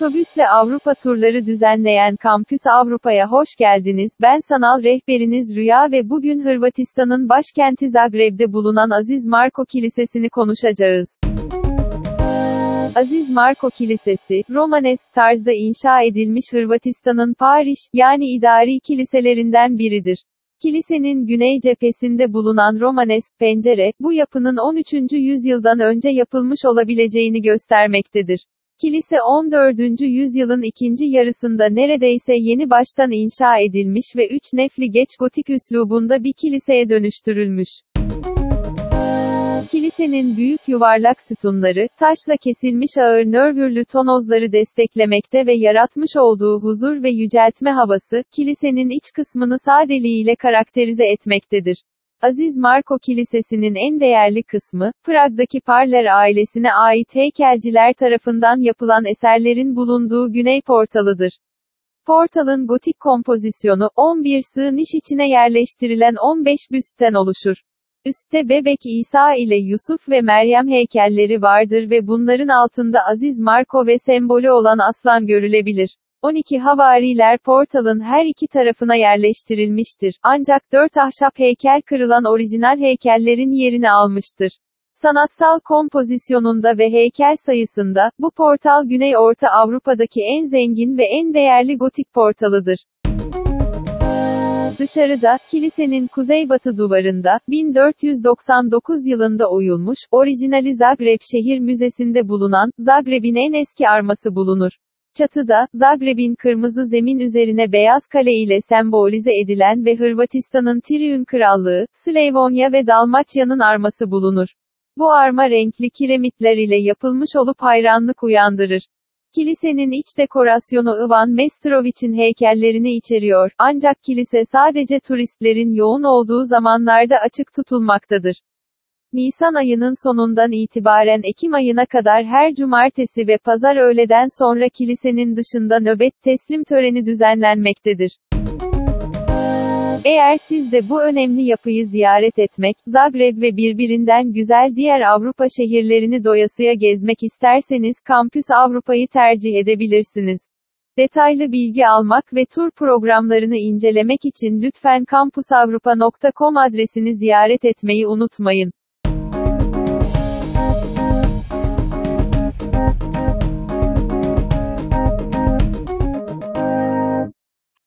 Otobüsle Avrupa turları düzenleyen Kampüs Avrupa'ya hoş geldiniz. Ben sanal rehberiniz Rüya ve bugün Hırvatistan'ın başkenti Zagreb'de bulunan Aziz Marko Kilisesi'ni konuşacağız. Aziz Marko Kilisesi, Romanesk tarzda inşa edilmiş Hırvatistan'ın Paris, yani idari kiliselerinden biridir. Kilisenin güney cephesinde bulunan Romanesk pencere, bu yapının 13. yüzyıldan önce yapılmış olabileceğini göstermektedir. Kilise 14. yüzyılın ikinci yarısında neredeyse yeni baştan inşa edilmiş ve üç nefli geç gotik üslubunda bir kiliseye dönüştürülmüş. Kilisenin büyük yuvarlak sütunları, taşla kesilmiş ağır nörvürlü tonozları desteklemekte ve yaratmış olduğu huzur ve yüceltme havası, kilisenin iç kısmını sadeliğiyle karakterize etmektedir. Aziz Marko Kilisesi'nin en değerli kısmı, Prag'daki Parler ailesine ait heykelciler tarafından yapılan eserlerin bulunduğu güney portalıdır. Portalın gotik kompozisyonu, 11 sığ niş içine yerleştirilen 15 büstten oluşur. Üstte bebek İsa ile Yusuf ve Meryem heykelleri vardır ve bunların altında Aziz Marko ve sembolü olan aslan görülebilir. 12 havariler portalın her iki tarafına yerleştirilmiştir. Ancak 4 ahşap heykel kırılan orijinal heykellerin yerini almıştır. Sanatsal kompozisyonunda ve heykel sayısında, bu portal Güney Orta Avrupa'daki en zengin ve en değerli gotik portalıdır. Dışarıda, kilisenin kuzeybatı duvarında, 1499 yılında oyulmuş, orijinali Zagreb Şehir Müzesi'nde bulunan, Zagreb'in en eski arması bulunur. Çatıda, Zagreb'in kırmızı zemin üzerine beyaz kale ile sembolize edilen ve Hırvatistan'ın Triun Krallığı, Slavonya ve Dalmaçya'nın arması bulunur. Bu arma renkli kiremitler ile yapılmış olup hayranlık uyandırır. Kilisenin iç dekorasyonu Ivan Mestrovich'in heykellerini içeriyor, ancak kilise sadece turistlerin yoğun olduğu zamanlarda açık tutulmaktadır. Nisan ayının sonundan itibaren Ekim ayına kadar her cumartesi ve pazar öğleden sonra kilisenin dışında nöbet teslim töreni düzenlenmektedir. Eğer siz de bu önemli yapıyı ziyaret etmek, Zagreb ve birbirinden güzel diğer Avrupa şehirlerini doyasıya gezmek isterseniz Kampüs Avrupa'yı tercih edebilirsiniz. Detaylı bilgi almak ve tur programlarını incelemek için lütfen kampusavrupa.com adresini ziyaret etmeyi unutmayın.